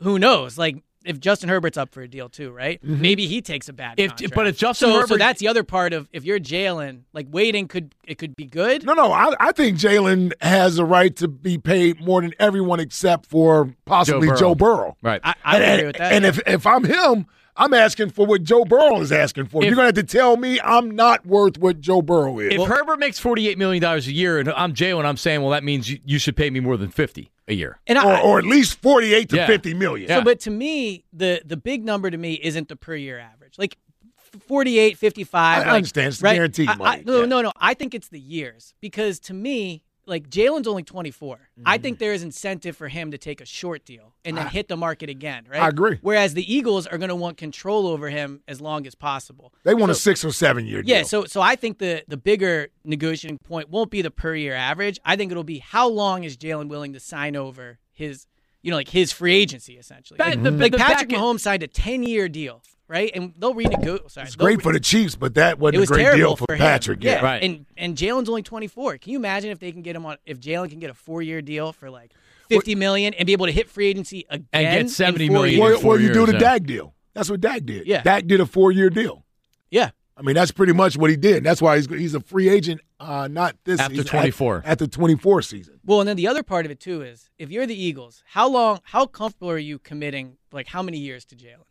who knows? Like if Justin Herbert's up for a deal too, right? Mm-hmm. Maybe he takes a bad. If- contract. but if Justin so, so that's the other part of if you're Jalen, like waiting could it could be good. No, no, I, I think Jalen has a right to be paid more than everyone except for possibly Joe Joe Burrow. Burrow. Right. I, I and agree with that. and yeah. if if I'm him, I'm asking for what Joe Burrow is asking for. If- You're going to have to tell me I'm not worth what Joe Burrow is. If Herbert makes forty-eight million dollars a year, and I'm Jalen, I'm saying, well, that means you, you should pay me more than fifty a year. and or, I, or at least 48 to Yeah. 50 million. Yeah. So, but to me, the the big number to me isn't the per year average. Like f- 48, 55. I like, understand. It's the right? guaranteed I- I- money. no, Yeah. no, no. I think it's the years because to me, like Jalen's only 24. I Mm-hmm. think there is incentive for him to take a short deal and then hit the market again, right? I agree. Whereas the Eagles are going to want control over him as long as possible. They want a six or seven year deal. yeah, so so I think the the bigger negotiating point won't be the per year average. I think it'll be how long is Jalen willing to sign over his, you know, like his free agency essentially. That- Like, the- like the Patrick back Mahomes signed a ten year deal, right? And they'll renegotiate. Sorry, It's great re- for the Chiefs, but that wasn't was a great deal for, him. Patrick. Yeah, Right. And and Jalen's only 24. Can you imagine if they can get him on? If Jalen can get a four year deal for like 50 million and be able to hit free agency again and get in 70 four million years? in Well, you do the yeah. Dak deal. That's what Dak did. Yeah. Dak did a four year deal. Yeah. I mean, that's pretty much what he did. That's why he's he's a free agent. Uh, not this After he's at- 24. At, the twenty four season. Well, and then the other part of it too is if you're the Eagles, how long, how comfortable are you committing? Like how many years to Jalen?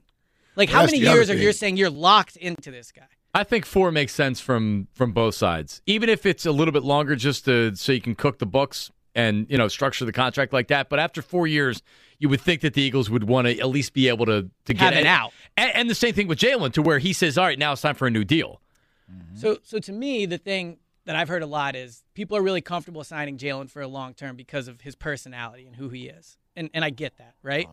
Like how That's many years are you saying you're locked into this guy? I think four makes sense from from both sides, even if it's a little bit longer, just to so you can cook the books and you know structure the contract like that. But after four years, you would think that the Eagles would want to at least be able to to get an out. And, and the same thing with Jalen, to where he says, "All right, now it's time for a new deal." So, so to me, the thing that I've heard a lot is people are really comfortable signing Jalen for a long term because of his personality and who he is, and and I get that, right?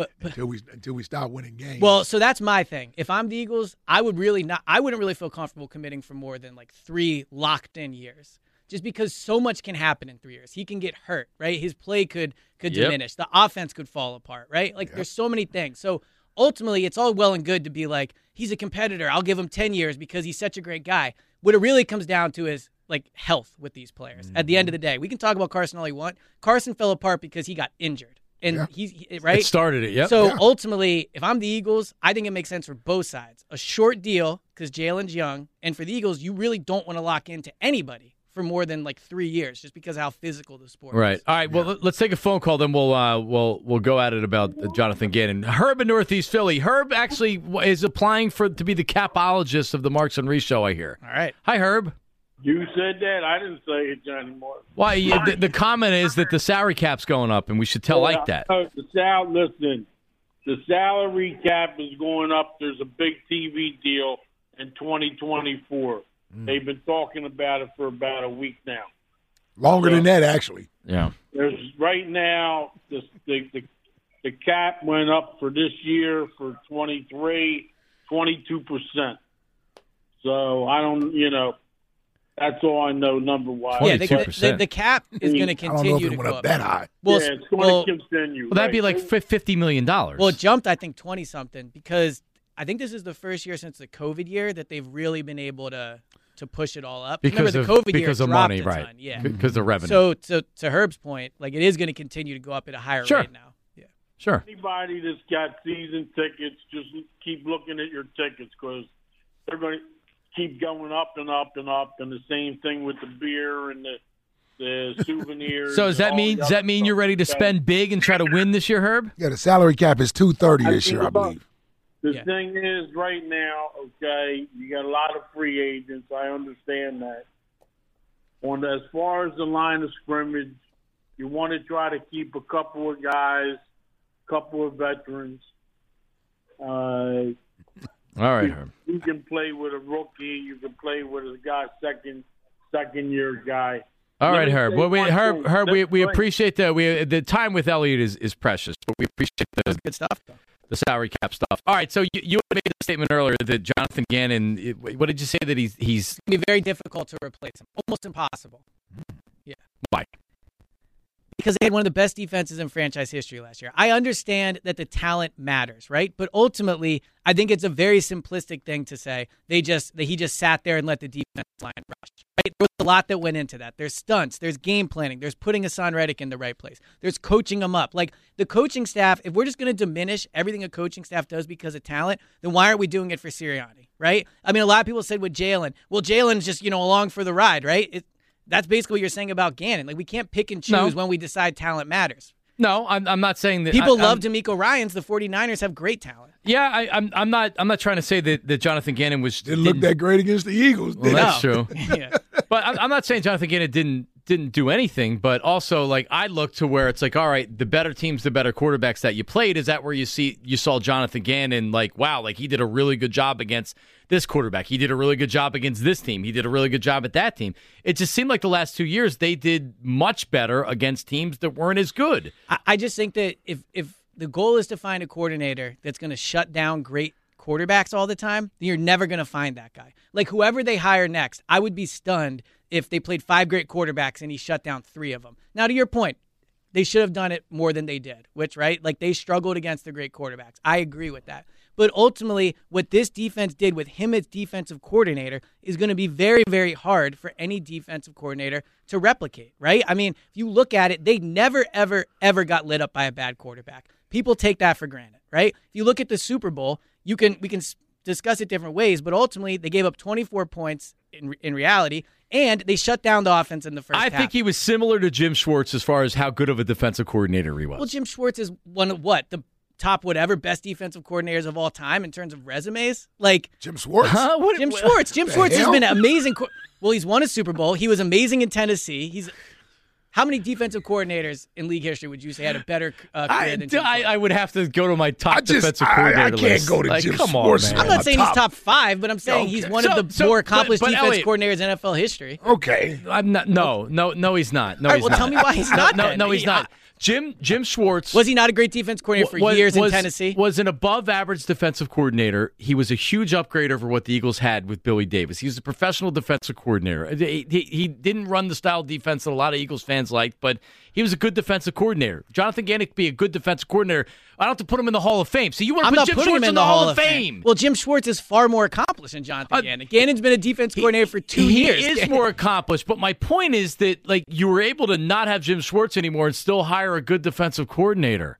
But, but Until we until we start winning games. well, so that's my thing. If I'm the Eagles, I would really not. I wouldn't really feel comfortable committing for more than like three locked in years, just because so much can happen in three years. He can get hurt, right? His play could could Yep. diminish. The offense could fall apart, right? Like there's so many things. So ultimately, it's all well and good to be like he's a competitor. I'll give him ten years because he's such a great guy. What it really comes down to is like health with these players. At the end of mm-hmm. the day, we can talk about Carson all you want. Carson fell apart because he got injured, and he's he, right. It started it. Yep. So Yeah. ultimately, if I'm the Eagles, I think it makes sense for both sides. A short deal because Jalen's young, and for the Eagles, you really don't want to lock into anybody for more than like three years, just because of how physical the sport is Right. is. All right. Well, let's take a phone call. Then we'll uh, we'll we'll go at it about uh, Jonathan Gannon. Herb in Northeast Philly. Herb actually is applying for to be the capologist of the Marks and Reese show. I hear. All right. Hi, Herb. You said that. I didn't say it, Johnny Moore. Why? you- The, the comment is that the salary cap's going up, and we should tell like that. Uh, the sal- listen, the salary cap is going up. There's a big TV deal in 2024. Mm. They've been talking about it for about a week now. longer than that, actually. Yeah. There's right now the the the, the cap went up for this year for 23, 22 percent. So I don't, you know, that's all I know number wise. Yeah, the, the, the cap is going to I don't know continue if it to went go up up. that high. Well, yeah, it's going well, to continue. Well, that'd be like fifty million dollars. well, it jumped. I think twenty something because I think this is the first year since the COVID year that they've really been able to to push it all up. because Remember of the COVID year because of money, a right? ton, Yeah. Because of revenue. So to to Herb's point, like it is going to continue to go up at a higher Sure. rate now. Yeah. sure. anybody that's got season tickets, just keep looking at your tickets because they're going to keep going up and up and up. And the same thing with the beer and the the [LAUGHS] souvenirs. So does that mean does that mean you're ready to Okay? spend big and try to win this year, Herb? Yeah, the salary cap is two thirty this think year, I believe. The Yeah. thing is, right now, okay, you got a lot of free agents. I understand that. On as far as the line of scrimmage, you want to try to keep a couple of guys, couple of veterans. Uh, All right, Herb. you can play with a rookie. You can play with a guy second second year guy. All Let right, Herb. Well, we, one Herb. Herb, we, we appreciate the we the time with Eliot is, is precious, but we appreciate the Good stuff. the salary cap stuff. All right, so you, you made the statement earlier that Jonathan Gannon. What did you say that he's he's It's going to be very difficult to replace him. Almost impossible. Yeah. Why? Because they had one of the best defenses in franchise history last year. I understand that the talent matters, right? But ultimately, I think it's a very simplistic thing to say they just that he just sat there and let the defense line rush. Right? There was a lot that went into that. There's stunts, there's game planning, there's putting Haason Reddick in the right place, there's coaching him up. Like the coaching staff, if we're just going to diminish everything a coaching staff does because of talent, then why aren't we doing it for Sirianni? Right? I mean, a lot of people said with Jalen, well, Jalen's just you know along for the ride, right? It, that's basically what you're saying about Gannon. Like we can't pick and choose No. when we decide talent matters. No, I'm, I'm not saying that. People I, love I'm- DeMeco Ryans. The 49ers have great talent. Yeah, I, I'm. I'm not. I'm not trying to say that, that Jonathan Gannon was Didn't look that great against the Eagles. Well, that's true. [LAUGHS] [LAUGHS] yeah. But I'm, I'm not saying Jonathan Gannon didn't didn't do anything. But also, like I look to where it's like, all right, the better teams, the better quarterbacks that you played. Is that where you see you saw Jonathan Gannon? Like, wow, like he did a really good job against this quarterback. He did a really good job against this team. He did a really good job at that team. It just seemed like the last two years they did much better against teams that weren't as good. I, just think that if if the goal is to find a coordinator that's going to shut down great quarterbacks all the time, then you're never going to find that guy. Like whoever they hire next, I would be stunned if they played five great quarterbacks and he shut down three of them. Now, to your point, they should have done it more than they did, which, right? Like they struggled against the great quarterbacks. I agree with that. But ultimately, what this defense did with him as defensive coordinator is going to be very, very hard for any defensive coordinator to replicate, right? I mean, if you look at it, they never, ever, ever got lit up by a bad quarterback. People take that for granted, right? If you look at the Super Bowl, you can we can discuss it different ways, but ultimately they gave up 24 points in in reality, and they shut down the offense in the first I half. think he was similar to Jim Schwartz as far as how good of a defensive coordinator he was. Well, Jim Schwartz is one of what the top whatever best defensive coordinators of all time in terms of resumes. Like Jim Schwartz. Huh? What- Jim Schwartz. Jim the Schwartz has been an amazing. Co- well, he's won a Super Bowl. He was amazing in Tennessee. He's how many defensive coordinators in league history would you say had a better uh, career I, than Jim I, I would have to go to my top I just- defensive coordinator I- I can't list. go to like, Jim come Schwartz. on, I'm not saying top. he's top five, but I'm saying he's one So- of the so- more accomplished but defense Eliot- coordinators in NFL history. Okay. I'm not. No, no, no. He's not. No, All right, he's well, not. tell me why he's not [LAUGHS] No, then. no, he's He- not. Jim Jim Schwartz Was he not a great defense coordinator for was- years was- in Tennessee? Was an above average defensive coordinator. He was a huge upgrade over what the Eagles had with Billy Davis. He was a professional defensive coordinator. He, he, he didn't run the style of defense that a lot of Eagles fans liked, but he was a good defensive coordinator. Jonathan could be a good defensive coordinator. I don't have to put him in the Hall of Fame. So you want to put Jim putting Schwartz him in the Hall of Fame? Well, Jim Schwartz is far more accomplished than Jonathan Uh. Gannon's been a defense coordinator for two he years. He is more accomplished, but my point is that like you were able to not have Jim Schwartz anymore and still hire a good defensive coordinator,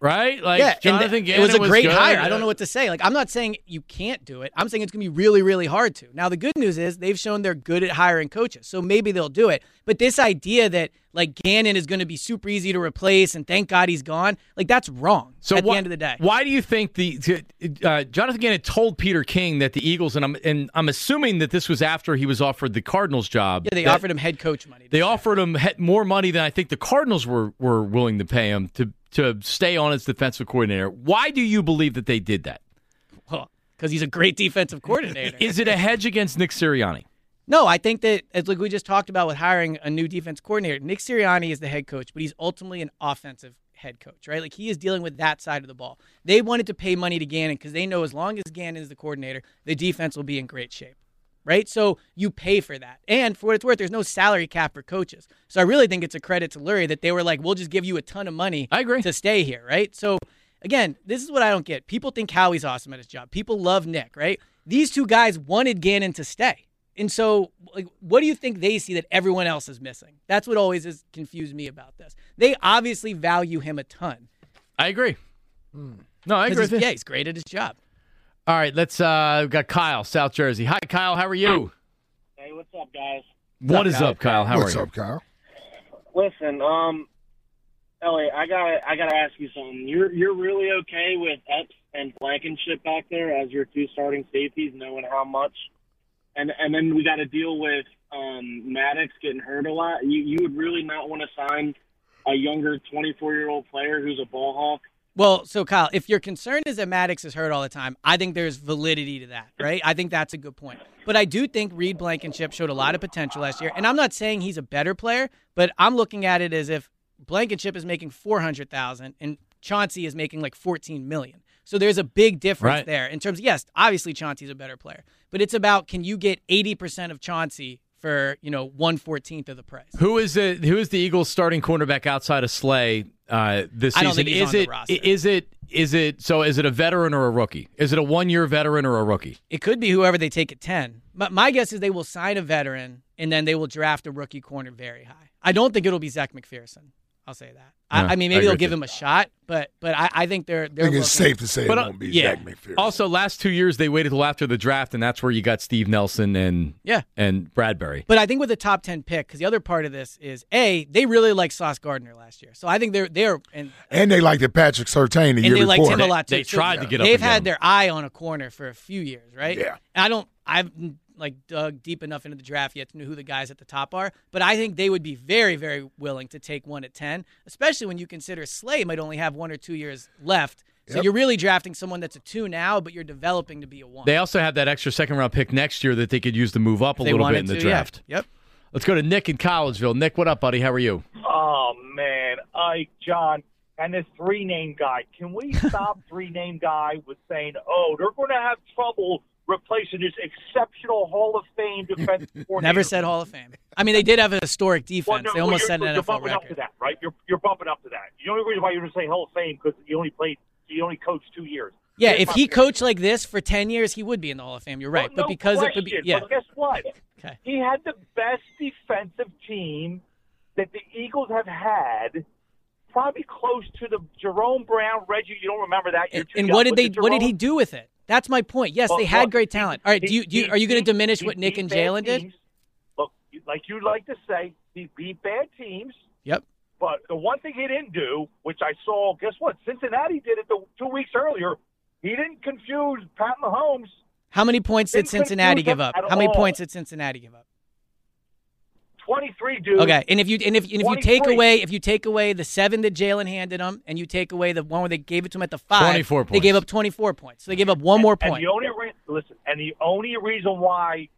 right? Like yeah, Jonathan th- Gannon it was a great good. hire. I don't know what to say. Like, I'm not saying you can't do it. I'm saying it's going to be really, really hard to. Now, the good news is they've shown they're good at hiring coaches, so maybe they'll do it. But this idea that like Gannon is going to be super easy to replace and thank God he's gone, like that's wrong. So at why, the end of the day, why do you think the uh, Jonathan Gannon told Peter King that the Eagles and I'm and I'm assuming that this was after he was offered the Cardinals job. yeah, they offered him head coach money. They offered him he- more money than I think the Cardinals were were willing to pay him to to stay on as defensive coordinator. Why do you believe that they did that? Well, because he's a great defensive coordinator. [LAUGHS] Is it a hedge against Nick Sirianni? No, I think that as like we just talked about with hiring a new defense coordinator, Nick Sirianni is the head coach, but he's ultimately an offensive head coach, right? Like he is dealing with that side of the ball. They wanted to pay money to Gannon because they know as long as Gannon is the coordinator, the defense will be in great shape. Right? So you pay for that. And for what it's worth, there's no salary cap for coaches. So I really think it's a credit to Lurie that they were like, we'll just give you a ton of money I agree. to stay here, right? So again, this is what I don't get. People think Howie's awesome at his job. People love Nick, right? These two guys wanted Gannon to stay. And so, like, what do you think they see that everyone else is missing? That's what always has confused me about this. They obviously value him a ton. I agree. No, I agree. he's-. Yeah, he's great at his job. All right, let's. uh we've got Kyle, South Jersey. Hi, Kyle. How are you? Hey, what's up, guys? What is up, Kyle? How What's are you? up, Kyle? Listen, um, Eliot, I gotta, I gotta ask you something. You're, you're really okay with Epps and Blankenship back there as your two starting safeties, knowing how much, and and then we got to deal with um, Maddox getting hurt a lot. You, you would really not want to sign a younger 24 year old player who's a ball hawk. Well, so Kyle, if your concern is that Maddox is hurt all the time, I think there's validity to that, right? I think that's a good point. But I do think Reed Blankenship showed a lot of potential last year, and I'm not saying he's a better player, but I'm looking at it as if Blankenship is making four hundred thousand and Chauncey is making like fourteen million. So there's a big difference Right. there in terms. Of, yes, obviously Chauncey's a better player, but it's about can you get eighty percent of Chauncey for you know one fourteenth of the price. Who is the Who is the Eagles' starting cornerback outside of Slay uh, this I season? don't think he's is it? Is it? Is it? So is it a veteran or a rookie? Is it a one year veteran or a rookie? It could be whoever they take at 10. My, my guess is they will sign a veteran and then they will draft a rookie corner very high. I don't think it'll be Zech McPhearson. I'll say that. Yeah, I, I mean, maybe agree they'll give you. him a shot, but but I, I think they're I they're think it's safe to say But, it won't be yeah. Zech McPhearson. Also, last two years they waited till after the draft, and that's where you got Steve Nelson and Yeah. and Bradberry. But I think with a top 10 pick, because the other part of this is A, they really like Sauce Gardner last year. So I think they're, they're and, and they liked the Patrick Surtain the and year they liked before. him a lot too. They So tried to get up They've and had him. their eye on a corner for a few years, right? Yeah. I don't. I've like dug deep enough into the draft yet to know who the guys at the top are, but I think they would be very, very willing to take one at ten, especially when you consider Slay might only have one or two years left. So Yep. you're really drafting someone that's a two now, but you're developing to be a one. They also have that extra second round pick next year that they could use to move up a If they little bit in the to, yeah. draft. Yep. Let's go to Nick in Collegeville. Nick, what up, buddy? How are you? Oh man, Ike, John, and this three name guy. Can we stop [LAUGHS] three name guy with saying, "Oh, they're going to have trouble replacing this exceptional Hall of Fame defense [LAUGHS] coordinator"? Never said Hall of Fame. I mean, they did have a historic defense. Well, no, they almost well, set an you're NFL bumping up to that, right? You're you're bumping up to that. The only reason why you're going to say Hall of Fame because he only played he only coached two years. Yeah, if he coached like this for 10 years, he would be in the Hall of Fame. You're right. Well, but because question, it could be, yeah. But guess what? Okay. He had the best defensive team that the Eagles have had, probably close to the Jerome Brown, Reggie. You don't remember that? You're And young, what did they the what did he do with it? That's my point. Yes, Well, they had look, great talent. All right, do you, do you are you going to diminish what Nick and Jalen did? Look, like you like to say, he beat bad teams. Yep. But the one thing he didn't do, which I saw, guess what? Cincinnati did it the, two weeks earlier. He didn't confuse Pat Mahomes. How many points did Cincinnati give up? How many all. points did Cincinnati give up? Twenty-three, dude. Okay, and if you and if, and if you take away if you take away the seven that Jalen handed them, and you take away the one where they gave it to him at the five, 24 points. they gave up twenty four points. So they gave up one more And point. the only re- listen, and the only reason why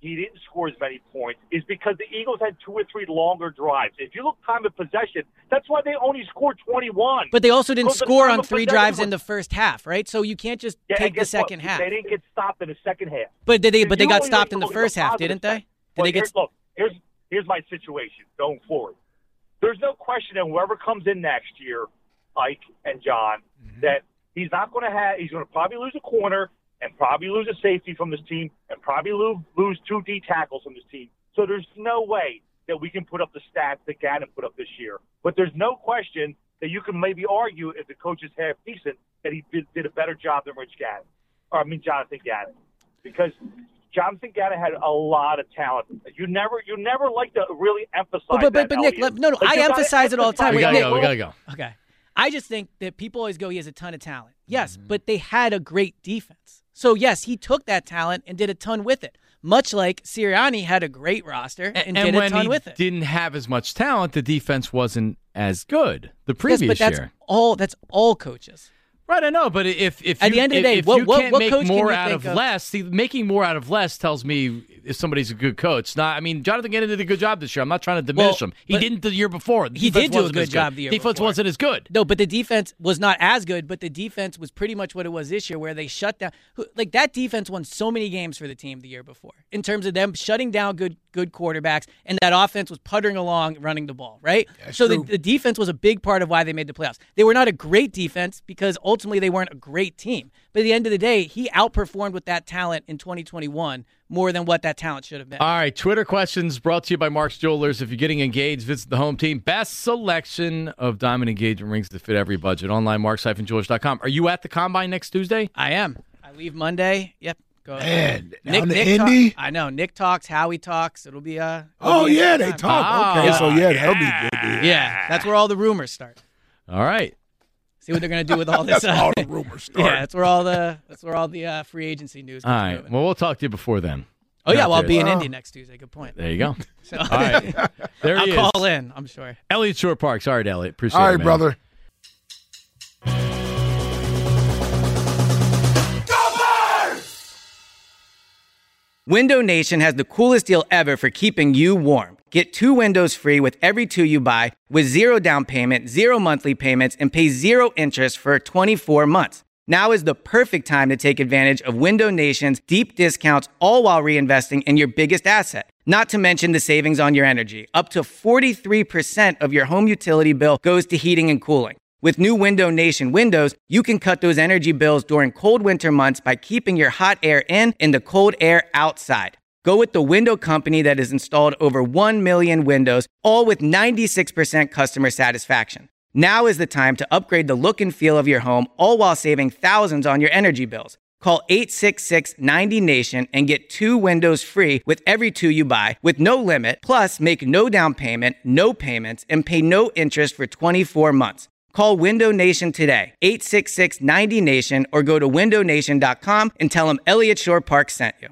he didn't score as many points is because the Eagles had two or three longer drives. If you look time of possession, that's why they only scored twenty-one. But they also didn't score on three drives was- in the first half, right? So you can't just Yeah, take the guess what? second half. They didn't get stopped in the second half. But did they? But they you got stopped in the first half, didn't they? Did Well, they get? here's, look, here's here's my situation going forward. There's no question that whoever comes in next year, Ike and John, Mm-hmm. that he's not going to have. He's going to probably lose a corner and probably lose a safety from this team and probably lose, lose two D tackles from this team. So there's no way that we can put up the stats that Gannon put up this year. But there's no question that you can maybe argue if the coach is half decent that he did, did a better job than Rich Gannon, or I mean Jonathan Gannon, because Jonathan Gannon had a lot of talent. You never, you never like to really emphasize But but but, that, but Nick, let- no no, Like, I emphasize it all the time. We Wait, gotta Nick, go. We gotta go. Okay. I just think that people always go, he has a ton of talent. Yes, Mm-hmm. but they had a great defense. So, yes, he took that talent and did a ton with it. Much like Sirianni had a great roster and, And did a when ton he with it. didn't have as much talent, the defense wasn't as good the yes, previous but that's year. all. That's all coaches. Right, I know, but if if At you, the end of the day, if what- you what- can't what make can more you out of of? less, see, making more out of less tells me if somebody's a good coach. Not, I mean, Jonathan Gannon did a good job this year. I'm not trying to diminish Well, him. He didn't the year before. The He did do a good job the year before. Defense before. wasn't as good. No, but the defense was not as good, but the defense was pretty much what it was this year, where they shut down. Like that defense won so many games for the team the year before, in terms of them shutting down good good quarterbacks, and that offense was puttering along, running the ball. Right. so the, the defense was a big part of why they made the playoffs. They were not a great defense because ultimately they weren't a great team. But at the end of the day, he outperformed with that talent in 2021 more than what that talent should have been. All right, Twitter questions brought to you by Mark's Jewelers. If you're getting engaged, visit the home team. Best selection of diamond engagement rings to fit every budget. Online, marks-jewelers.com. Are you at the combine next Tuesday? I am. I leave Monday. Yep. Go Man, Nick, down to Nick talk- I know. Nick talks. Howie talks. It'll be a. it'll Oh be a yeah, they time. talk. okay, Ah, so yeah, that'll be good. to. Yeah, that's where all the rumors start. All right. See what they're gonna do with all [LAUGHS] this. That's uh, all the rumors [LAUGHS] start. yeah, that's where all the that's where all the uh, free agency news. All Gets moving. Well, we'll talk to you before then. oh yeah, well I'll be in Oh. Indy next Tuesday. Good point. There you go. So, [LAUGHS] All right. There he I'll is. call in. I'm sure. Eliot Shorr-Parks. All right, Eliot. Appreciate All it, right, man. brother. Window Nation has the coolest deal ever for keeping you warm. Get two windows free with every two you buy with zero down payment, zero monthly payments, and pay zero interest for 24 months. Now is the perfect time to take advantage of Window Nation's deep discounts, all while reinvesting in your biggest asset. Not to mention the savings on your energy. Up to 43% of your home utility bill goes to heating and cooling. With new Window Nation windows, you can cut those energy bills during cold winter months by keeping your hot air in and the cold air outside. Go with the window company that has installed over 1 million windows, all with 96% customer satisfaction. Now is the time to upgrade the look and feel of your home, all while saving thousands on your energy bills. Call 866 90 Nation and get two windows free with every two you buy with no limit. Plus, make no down payment, no payments, and pay no interest for 24 months. Call Window Nation today, 866 90 Nation, or go to windownation.com and tell them Eliot Shorr-Park sent you.